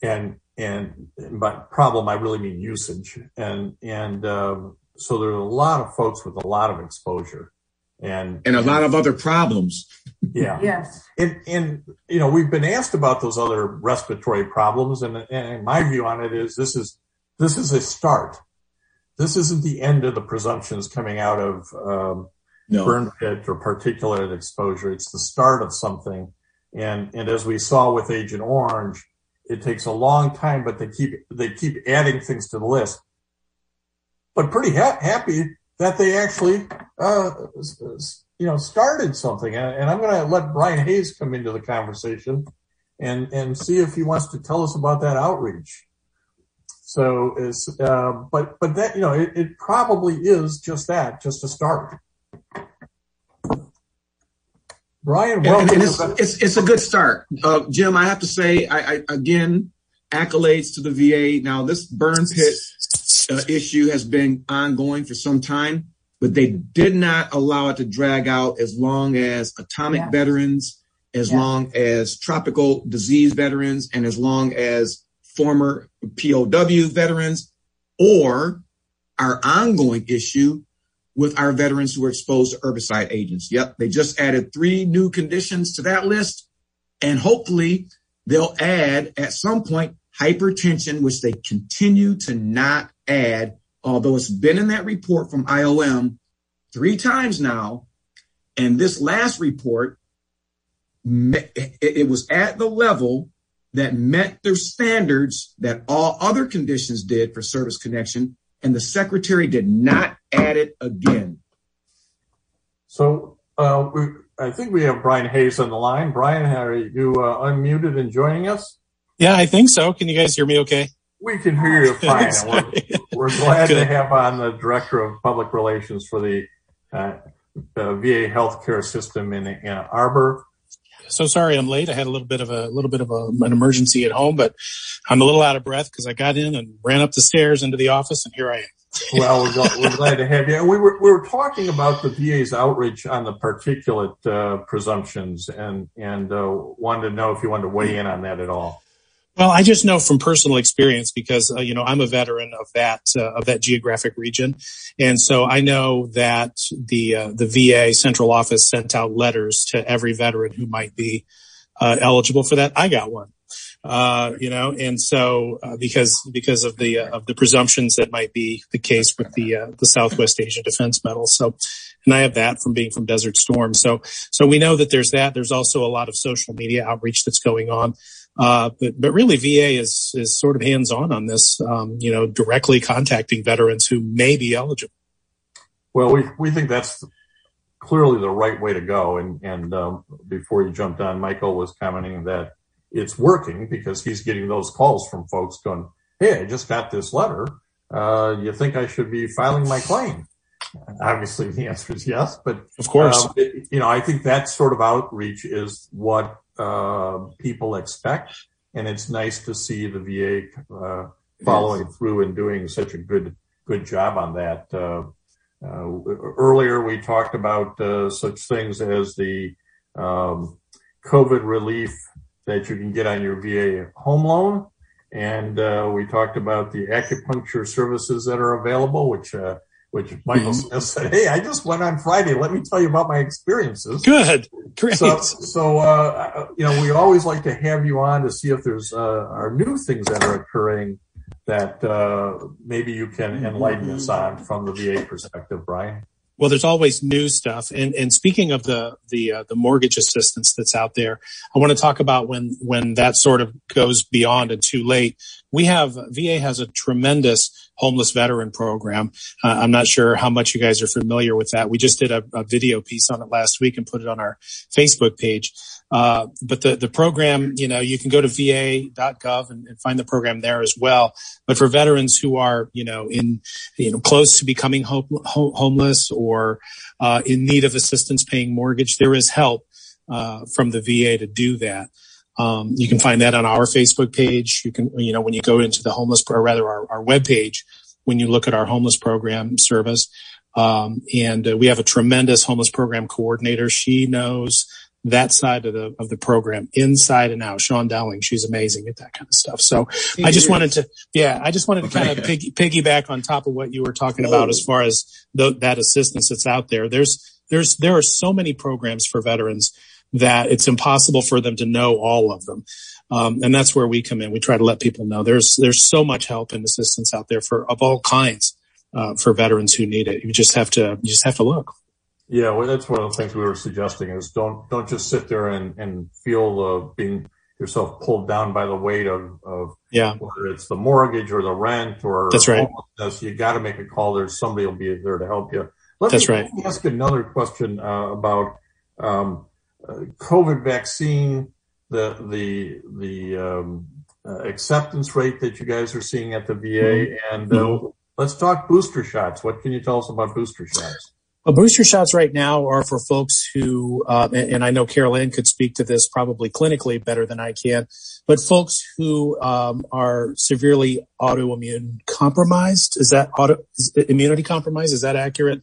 and and by problem I really mean usage, and and um, so there are a lot of folks with a lot of exposure, and and a lot of other problems. Yeah. Yes. And and you know we've been asked about those other respiratory problems, and and my view on it is this is this is a start. This isn't the end of the presumptions coming out of um, no. burn pit or particulate exposure. It's the start of something. And, and as we saw with Agent Orange, it takes a long time, but they keep, they keep adding things to the list. But pretty ha- happy that they actually, uh, you know, started something. And, and I'm going to let Brian Hayes come into the conversation and, and see if he wants to tell us about that outreach. So is, uh, but, but that, you know, it, it probably is just that, just a start. Brian, welcome. It's, it's, it's, a good start. Uh, Jim, I have to say, I, I, again, accolades to the VA. Now, this burn pit uh, issue has been ongoing for some time, but they did not allow it to drag out as long as atomic yeah. veterans, as yeah. long as tropical disease veterans, and as long as former POW veterans, or our ongoing issue with our veterans who were exposed to herbicide agents. Yep, they just added three new conditions to that list. And hopefully they'll add at some point hypertension, which they continue to not add, although it's been in that report from IOM three times now. And this last report, it was at the level that met their standards that all other conditions did for service connection and the secretary did not add it again. So uh, I think we have Brian Hayes on the line. Brian, are you uh, unmuted and joining us? Yeah, I think so. Can you guys hear me okay? We can hear you fine. we're, we're, glad to have on the Director of Public Relations for the uh, VA healthcare system in Ann Arbor, so sorry I'm late. I had a little bit of a little bit of a, an emergency at home, but I'm a little out of breath because I got in and ran up the stairs into the office, and here I am. well, we're, we're, glad to have you. We were we were talking about the VA's outreach on the particulate uh, presumptions, and and uh, wanted to know if you wanted to weigh in on that at all. Well, I just know from personal experience because uh, you know I'm a veteran of that uh, of that geographic region, and so I know that the uh, the VA central office sent out letters to every veteran who might be uh, eligible for that. I got one, uh, you know, and so uh, because because of the of the presumptions that might be the case with the the Southwest Asia Defense Medal, so and I have that from being from Desert Storm. So so we know that there's that. There's also a lot of social media outreach that's going on. Uh, but, but really VA is, is sort of hands on on this, um, you know, directly contacting veterans who may be eligible. Well, we, we think that's clearly the right way to go. And, and, um, before you jumped on, Michael was commenting that it's working because he's getting those calls from folks going, Hey, I just got this letter. Uh, you think I should be filing my claim? Obviously the answer is yes, but of course, um, it, you know, I think that sort of outreach is what uh, people expect. And it's nice to see the VA uh, following through and doing such a good good job on that. Uh, uh earlier, we talked about uh, such things as the um, COVID relief that you can get on your VA home loan. And uh, we talked about the acupuncture services that are available, which which Michael mm-hmm. Smith said, Hey, I just went on Friday. Let me tell you about my experiences. Good. Great. So, so uh, you know, we always like to have you on to see if there's uh, are new things that are occurring that uh, maybe you can enlighten us on from the VA perspective, Brian. Well, there's always new stuff. And, and speaking of the the uh, the mortgage assistance that's out there, I want to talk about when when that sort of goes beyond and too late. We have VA has a tremendous homeless veteran program. Uh, I'm not sure how much you guys are familiar with that. We just did a, a video piece on it last week and put it on our Facebook page. Uh, but the, the program, you know, you can go to va.gov and, and, find the program there as well. But for veterans who are, you know, in, you know, close to becoming home, homeless or uh, in need of assistance paying mortgage, there is help uh, from the VA to do that. Um, you can find that on our Facebook page. You can, you know, when you go into the homeless, or rather our, our web page, when you look at our homeless program service. Um, and uh, we have a tremendous homeless program coordinator. She knows that side of the of the program inside and out. Sean Dowling, she's amazing at that kind of stuff. So I just wanted to, yeah, I just wanted to kind of piggy, piggyback on top of what you were talking about as far as the, that assistance that's out there. There's there's there are so many programs for veterans that it's impossible for them to know all of them. Um, and that's where we come in. We try to let people know there's there's so much help and assistance out there for of all kinds uh, for veterans who need it. You just have to you just have to look. Yeah, well, that's one of the things we were suggesting is don't don't just sit there and and feel uh, being yourself pulled down by the weight of, of yeah whether it's the mortgage or the rent or that's right. You got to make a call. There's somebody will be there to help you. Let that's me, right. Let me ask another question uh, about um, COVID vaccine, the the the um, uh, acceptance rate that you guys are seeing at the VA, mm-hmm. and uh, mm-hmm. let's talk booster shots. What can you tell us about booster shots? Well, booster shots right now are for folks who, uh, and I know Carol Ann could speak to this probably clinically better than I can, but folks who um, are severely autoimmune compromised. Is that auto is immunity compromised? Is that accurate,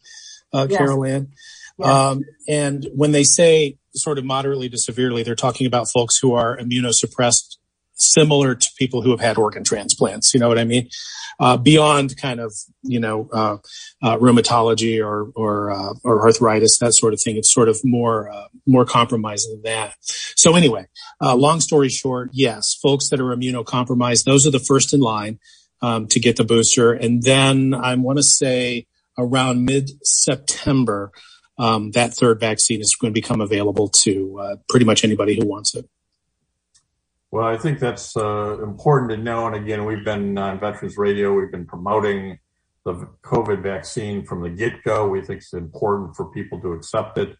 uh, yes. Carol Ann? Yes. Um, and when they say sort of moderately to severely, they're talking about folks who are immunosuppressed, similar to people who have had organ transplants. You know what I mean? Uh, beyond kind of you know uh, uh, rheumatology or or uh, or arthritis, that sort of thing. It's sort of more uh, more compromised than that. So anyway, uh, long story short, yes, folks that are immunocompromised, those are the first in line um, to get the booster, and then I want to say around mid September um, that third vaccine is going to become available to uh, pretty much anybody who wants it. Well, I think that's uh, important to know. And again, we've been on Veterans Radio, we've been promoting the COVID vaccine from the get go. We think it's important for people to accept it.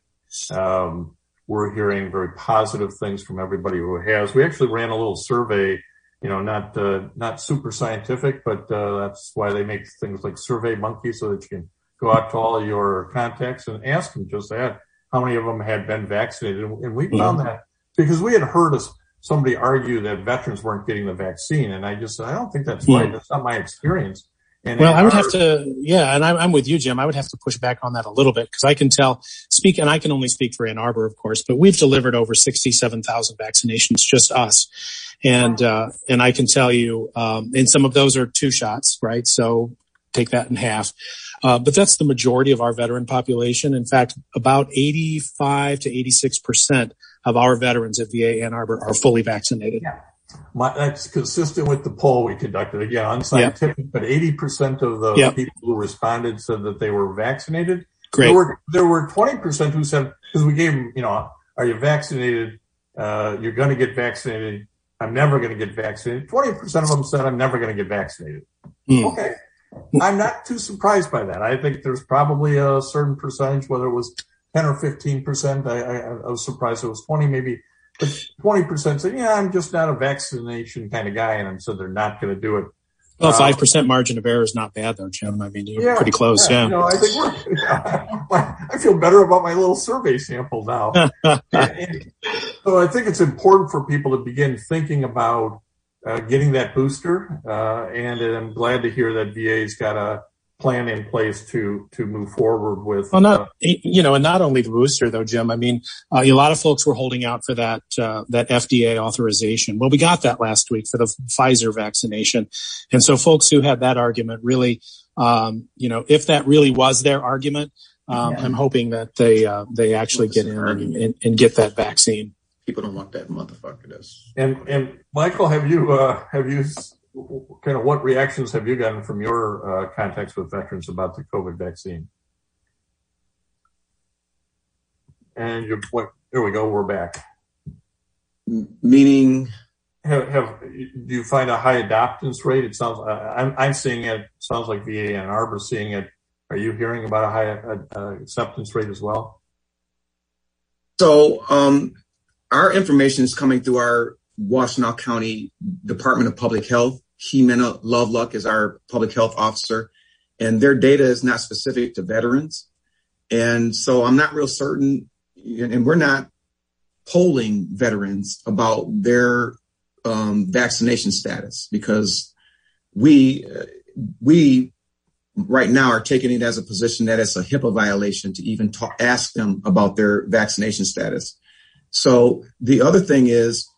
Um, we're hearing very positive things from everybody who has. We actually ran a little survey, you know, not uh, not super scientific, but uh, that's why they make things like Survey Monkey so that you can go out to all of your contacts and ask them just that how many of them had been vaccinated. And we found mm-hmm. that because we had heard us, somebody argue that veterans weren't getting the vaccine. And I just said, I don't think that's right. That's not my experience. And well, I would have to, yeah, and I'm, I'm, with you, Jim. I would have to push back on that a little bit because I can tell, speak, and I can only speak for Ann Arbor, of course, but we've delivered over 67,000 vaccinations, just us. And, uh, and I can tell you, um, and some of those are two shots, right? So take that in half. Uh, but that's the majority of our veteran population. In fact, about 85 to 86 percent of our veterans at VA Ann Arbor are fully vaccinated. Yeah. My, that's consistent with the poll we conducted. Again, unscientific, yep. but 80% of the yep. people who responded said that they were vaccinated. Great. There were, there were 20% who said, because we gave them, you know, are you vaccinated? Uh, you're going to get vaccinated. I'm never going to get vaccinated. 20% of them said, I'm never going to get vaccinated. Mm. Okay. I'm not too surprised by that. I think there's probably a certain percentage, whether it was 10 or 15 percent. I, I, I, was surprised it was 20, maybe, but 20 percent said, "Yeah, I'm just not a vaccination kind of guy," and so they're not going to do it. Well, uh, five percent margin of error is not bad, though, Jim. I mean, you're yeah, pretty close. Yeah, yeah. You know, I think we're. I feel better about my little survey sample now. so I think it's important for people to begin thinking about uh, getting that booster. Uh, and I'm glad to hear that VA's got a plan in place to to move forward with. Well, not uh, you know, and not only the booster though, Jim. I mean, uh, a lot of folks were holding out for that uh, that FDA authorization. Well, we got that last week for the Pfizer vaccination, and so folks who had that argument really um, you know, if that really was their argument, um, Yeah. I'm hoping that they uh, they actually get in and, and, and get that vaccine. People don't want that motherfucker. That's And and Michael, have you uh, have you kind of what reactions have you gotten from your uh, contacts with veterans about the COVID vaccine? And you, what, there we go. We're back. meaning Have, have do you find a high adoptance rate? It sounds uh, I'm I'm seeing it. Sounds like VA Ann Arbor seeing it. Are you hearing about a high uh, acceptance rate as well? So um, our information is coming through our Washtenaw County Department of Public Health. Jimena Loveluck is our public health officer, and their data is not specific to veterans. And so I'm not real certain, and we're not polling veterans about their um, vaccination status because we we right now are taking it as a position that it's a HIPAA violation to even talk, ask them about their vaccination status. So the other thing is,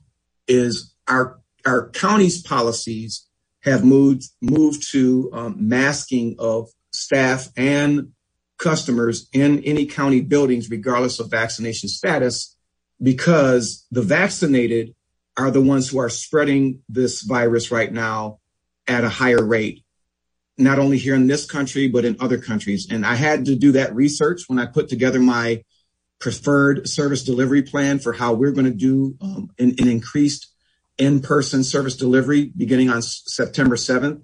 is our our county's policies have moved moved to um, masking of staff and customers in any county buildings, regardless of vaccination status, because the vaccinated are the ones who are spreading this virus right now at a higher rate not only here in this country, but in other countries. And I had to do that research when I put together my preferred service delivery plan for how we're going to do um, an, an increased in-person service delivery beginning on S- September 7th.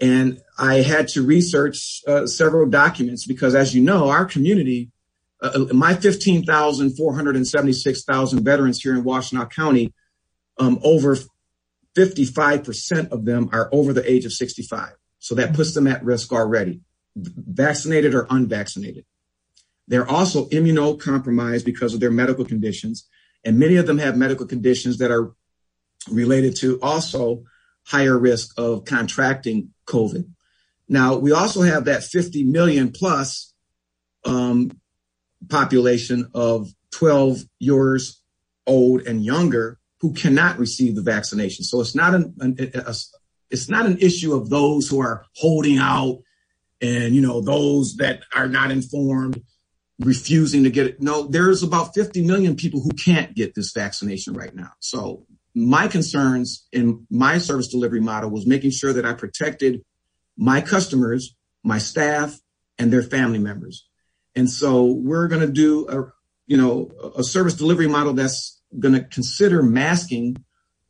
And I had to research uh, several documents because as you know, our community, uh, my 15,476,000 veterans here in Washtenaw County, um, over 55% of them are over the age of 65. So that puts them at risk already, vaccinated or unvaccinated. They're also immunocompromised because of their medical conditions. And many of them have medical conditions that are related to also higher risk of contracting COVID. Now, we also have that 50 million plus um, population of 12 years old and younger who cannot receive the vaccination. So it's not an, an a, it's not an issue of those who are holding out and you know those that are not informed refusing to get it. No there's about 50 million people who can't get this vaccination right now. So my concerns in my service delivery model was making sure that i protected my customers my staff and their family members. And so we're going to do a you know a service delivery model that's going to consider masking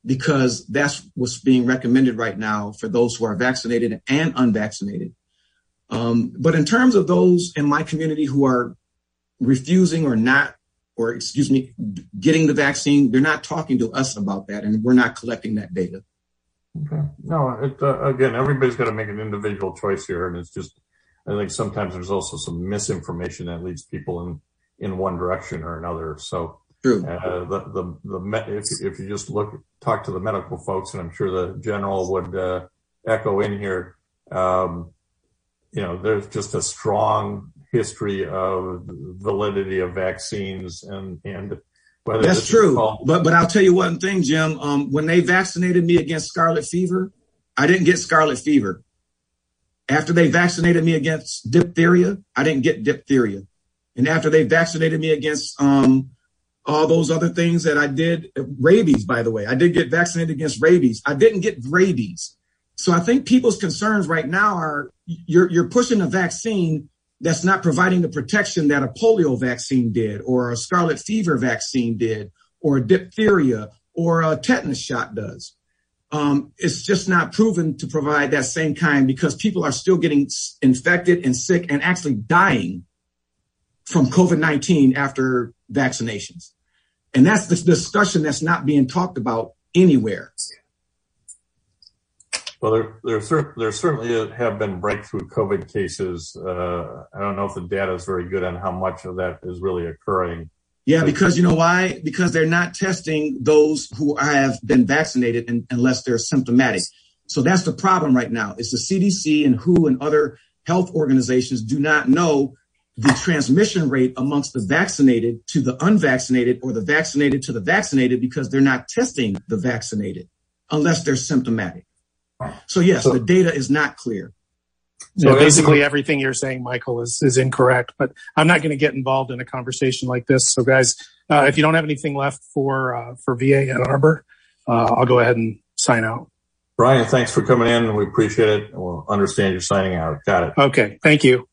because that's what's being recommended right now for those who are vaccinated and unvaccinated. Um, but in terms of those in my community who are refusing or not, or excuse me, getting the vaccine, they're not talking to us about that, and we're not collecting that data. Okay. No, it, uh, again, everybody's got to make an individual choice here, and it's just, I think sometimes there's also some misinformation that leads people in in one direction or another. So, True. uh, the the the me- if if you just look talk to the medical folks, and I'm sure the general would uh, echo in here. Um, you know, there's just a strong history of validity of vaccines, and and whether That's true. But but I'll tell you one thing, Jim. Um, when they vaccinated me against scarlet fever, I didn't get scarlet fever. After they vaccinated me against diphtheria, I didn't get diphtheria. And after they vaccinated me against um, all those other things that I did, rabies, by the way, I did get vaccinated against rabies. I didn't get rabies. So I think people's concerns right now are you're you're pushing a vaccine that's not providing the protection that a polio vaccine did, or a scarlet fever vaccine did, or diphtheria, or a tetanus shot does. Um, it's just not proven to provide that same kind because people are still getting infected and sick and actually dying from COVID 19 after vaccinations. And that's the discussion that's not being talked about anywhere. Well, there, there, there certainly have been breakthrough COVID cases. Uh, I don't know if the data is very good on how much of that is really occurring. Yeah, because you know why? Because they're not testing those who have been vaccinated un- unless they're symptomatic. So that's the problem right now. It's the CDC and WHO and other health organizations do not know the transmission rate amongst the vaccinated to the unvaccinated or the vaccinated to the vaccinated because they're not testing the vaccinated unless they're symptomatic. So yes, So- the data is not clear. So yeah, basically everything you're saying, Michael, is, is incorrect, but I'm not going to get involved in a conversation like this. So guys, uh, if you don't have anything left for, uh, for VA Ann Arbor, uh, I'll go ahead and sign out. Brian, thanks for coming in. We appreciate it. We'll understand you're signing out. Got it. Okay. Thank you.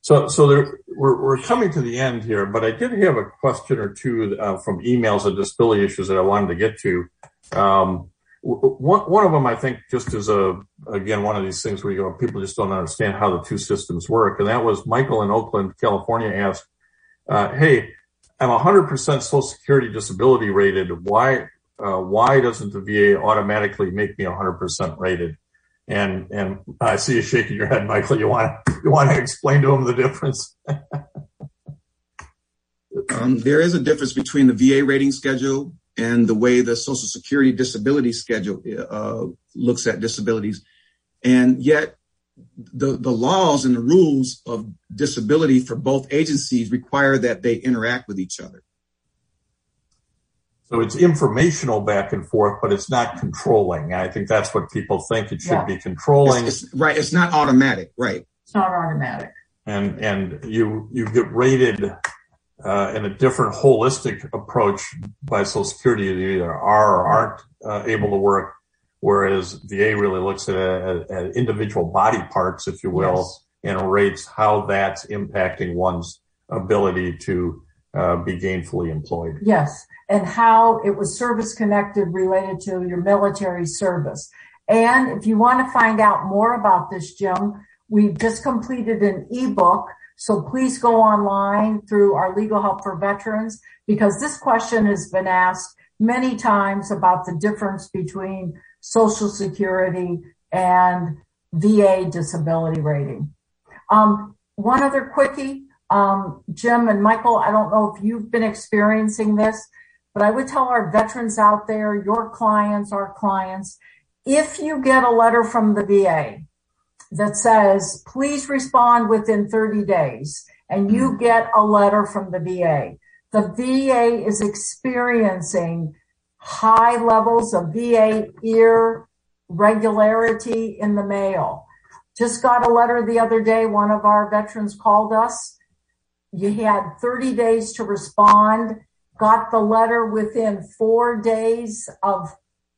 So, so there, we're, we're coming to the end here, but I did have a question or two uh, from emails of disability issues that I wanted to get to. Um, one, one of them, I think, just as a, again, one of these things where you go, people just don't understand how the two systems work. And that was Michael in Oakland, California asked, uh, Hey, I'm 100% social security disability rated. Why, uh, why doesn't the VA automatically make me 100% rated? And, and I see you shaking your head, Michael. You want, you want to explain to him the difference? um, there is a difference between the VA rating schedule and the way the Social Security disability schedule uh, looks at disabilities. And yet, the, the laws and the rules of disability for both agencies require that they interact with each other. So it's informational back and forth, but it's not controlling. I think that's what people think it should yeah. be controlling. It's, it's, right. It's not automatic. Right. It's not automatic. And, and you, you get rated uh, in a different holistic approach by Social Security. You either are or aren't uh, able to work, whereas VA really looks at, at, at individual body parts, if you will, yes. and rates how that's impacting one's ability to uh, be gainfully employed. Yes, and how it was service connected related to your military service. And if you want to find out more about this, Jim, we just completed an ebook so please go online through our legal help for veterans because this question has been asked many times about the difference between social security and VA disability rating. Um, one other quickie, um, Jim and Michael, I don't know if you've been experiencing this, but I would tell our veterans out there, your clients, our clients, if you get a letter from the VA that says, please respond within 30 days. And you hmm. get a letter from the VA. The VA is experiencing high levels of VA irregularity in the mail. Just got a letter the other day. One of our veterans called us. You had 30 days to respond, got the letter within four days of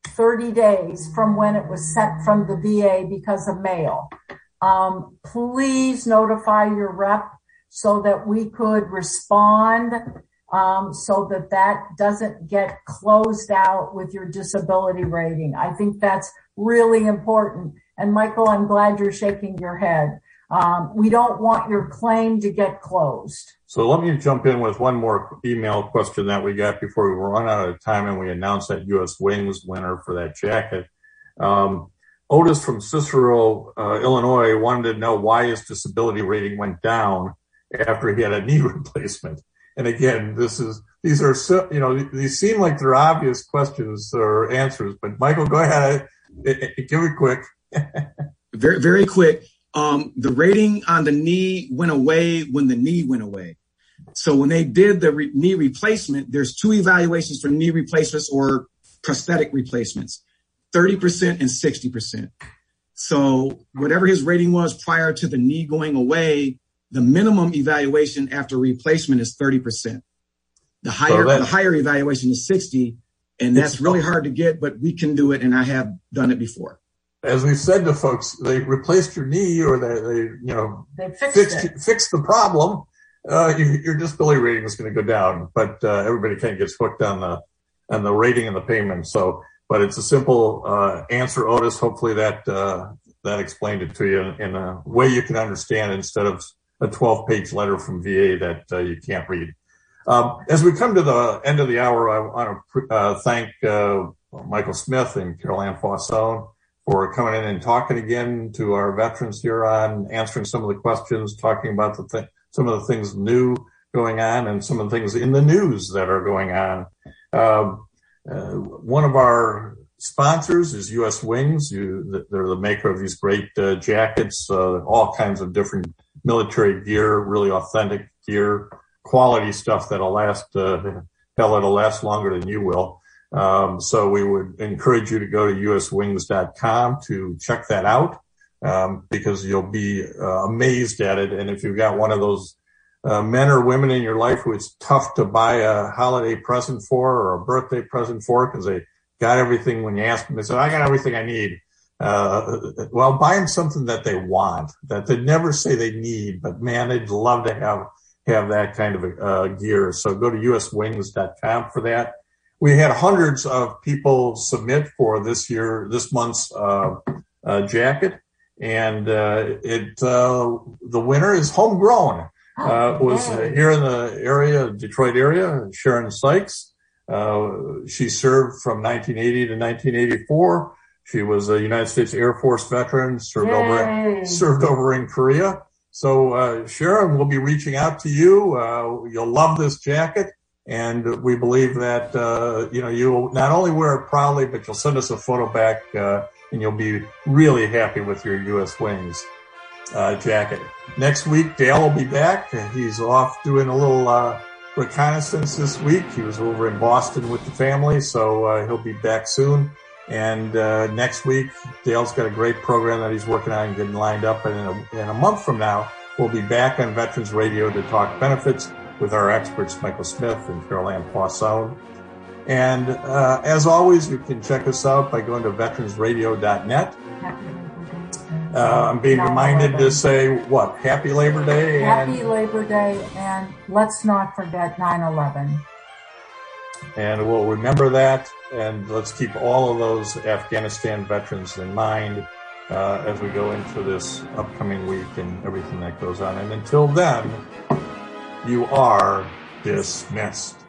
30 days from when it was sent from the VA because of mail. Um, please notify your rep so that we could respond um, so that that doesn't get closed out with your disability rating. I think that's really important. And Michael, I'm glad you're shaking your head. Um, we don't want your claim to get closed. So let me jump in with one more email question that we got before we run out of time and we announce that U.S. Wings winner for that jacket. Um, Otis from Cicero, uh, Illinois wanted to know why his disability rating went down after he had a knee replacement. And again, this is, these are, so, you know, these seem like they're obvious questions or answers, but Michael, go ahead. Give it quick. very, very quick. Um, the rating on the knee went away when the knee went away. So when they did the re- knee replacement, there's two evaluations for knee replacements or prosthetic replacements, 30% and 60%. So whatever his rating was prior to the knee going away, the minimum evaluation after replacement is 30%. The higher, so the higher evaluation is 60. And that's really hard to get, but we can do it. And I have done it before as we said to folks, they replaced your knee or they, they you know, they fixed, fixed, fixed the problem. Uh, your, your, disability rating is going to go down, but uh, everybody kind of gets hooked on the on the rating and the payment. So, but it's a simple uh, answer, Otis. Hopefully that uh, that explained it to you in, a way you can understand instead of a 12 page letter from VA that uh, you can't read. Um, as we come to the end of the hour, I want to uh, thank Michael Smith and Carol Ann Fausone for coming in and talking again to our veterans here on answering some of the questions, talking about the th- some of the things new going on and some of the things in the news that are going on. Uh, one of our sponsors is U.S. Wings. You, they're the maker of these great uh, jackets, uh, all kinds of different military gear, really authentic gear, quality stuff that'll last. Uh, hell, it'll last longer than you will. Um, so we would encourage you to go to uswings.com to check that out. um, because you'll be uh, amazed at it. And if you've got one of those uh, men or women in your life who it's tough to buy a holiday present for or a birthday present for because they got everything when you ask them, they said, I got everything I need. Uh, well, buy them something that they want, that they never say they need, but man, they'd love to have, have that kind of uh, gear. So go to uswings.com for that. We had hundreds of people submit for this year, this month's uh, uh jacket, and uh, it uh, the winner is homegrown. Oh, was here in the area, Detroit area, Sharon Sykes. she served from 1980 to 1984 she was a United States Air Force veteran, served Yay. over served over in Korea. So uh, Sharon, we'll be reaching out to you. Uh, you'll love this jacket, and we believe that uh, you know you'll not only wear it proudly, but you'll send us a photo back, uh, and you'll be really happy with your U.S. Wings uh, jacket. Next week, Dale will be back. He's off doing a little uh, reconnaissance this week. He was over in Boston with the family, so he'll be back soon. And uh, next week, Dale's got a great program that he's working on and getting lined up. And in a, in a month from now, we'll be back on Veterans Radio to talk benefits with our experts, Michael Smith and Carol Ann Fausone. And uh, as always, you can check us out by going to veteransradio.net. Uh, I'm being reminded to say what? Happy Labor Day. Happy Labor Day. And let's not forget 9 11. And we'll remember that and let's keep all of those Afghanistan veterans in mind uh, as we go into this upcoming week and everything that goes on. And until then, you are dismissed.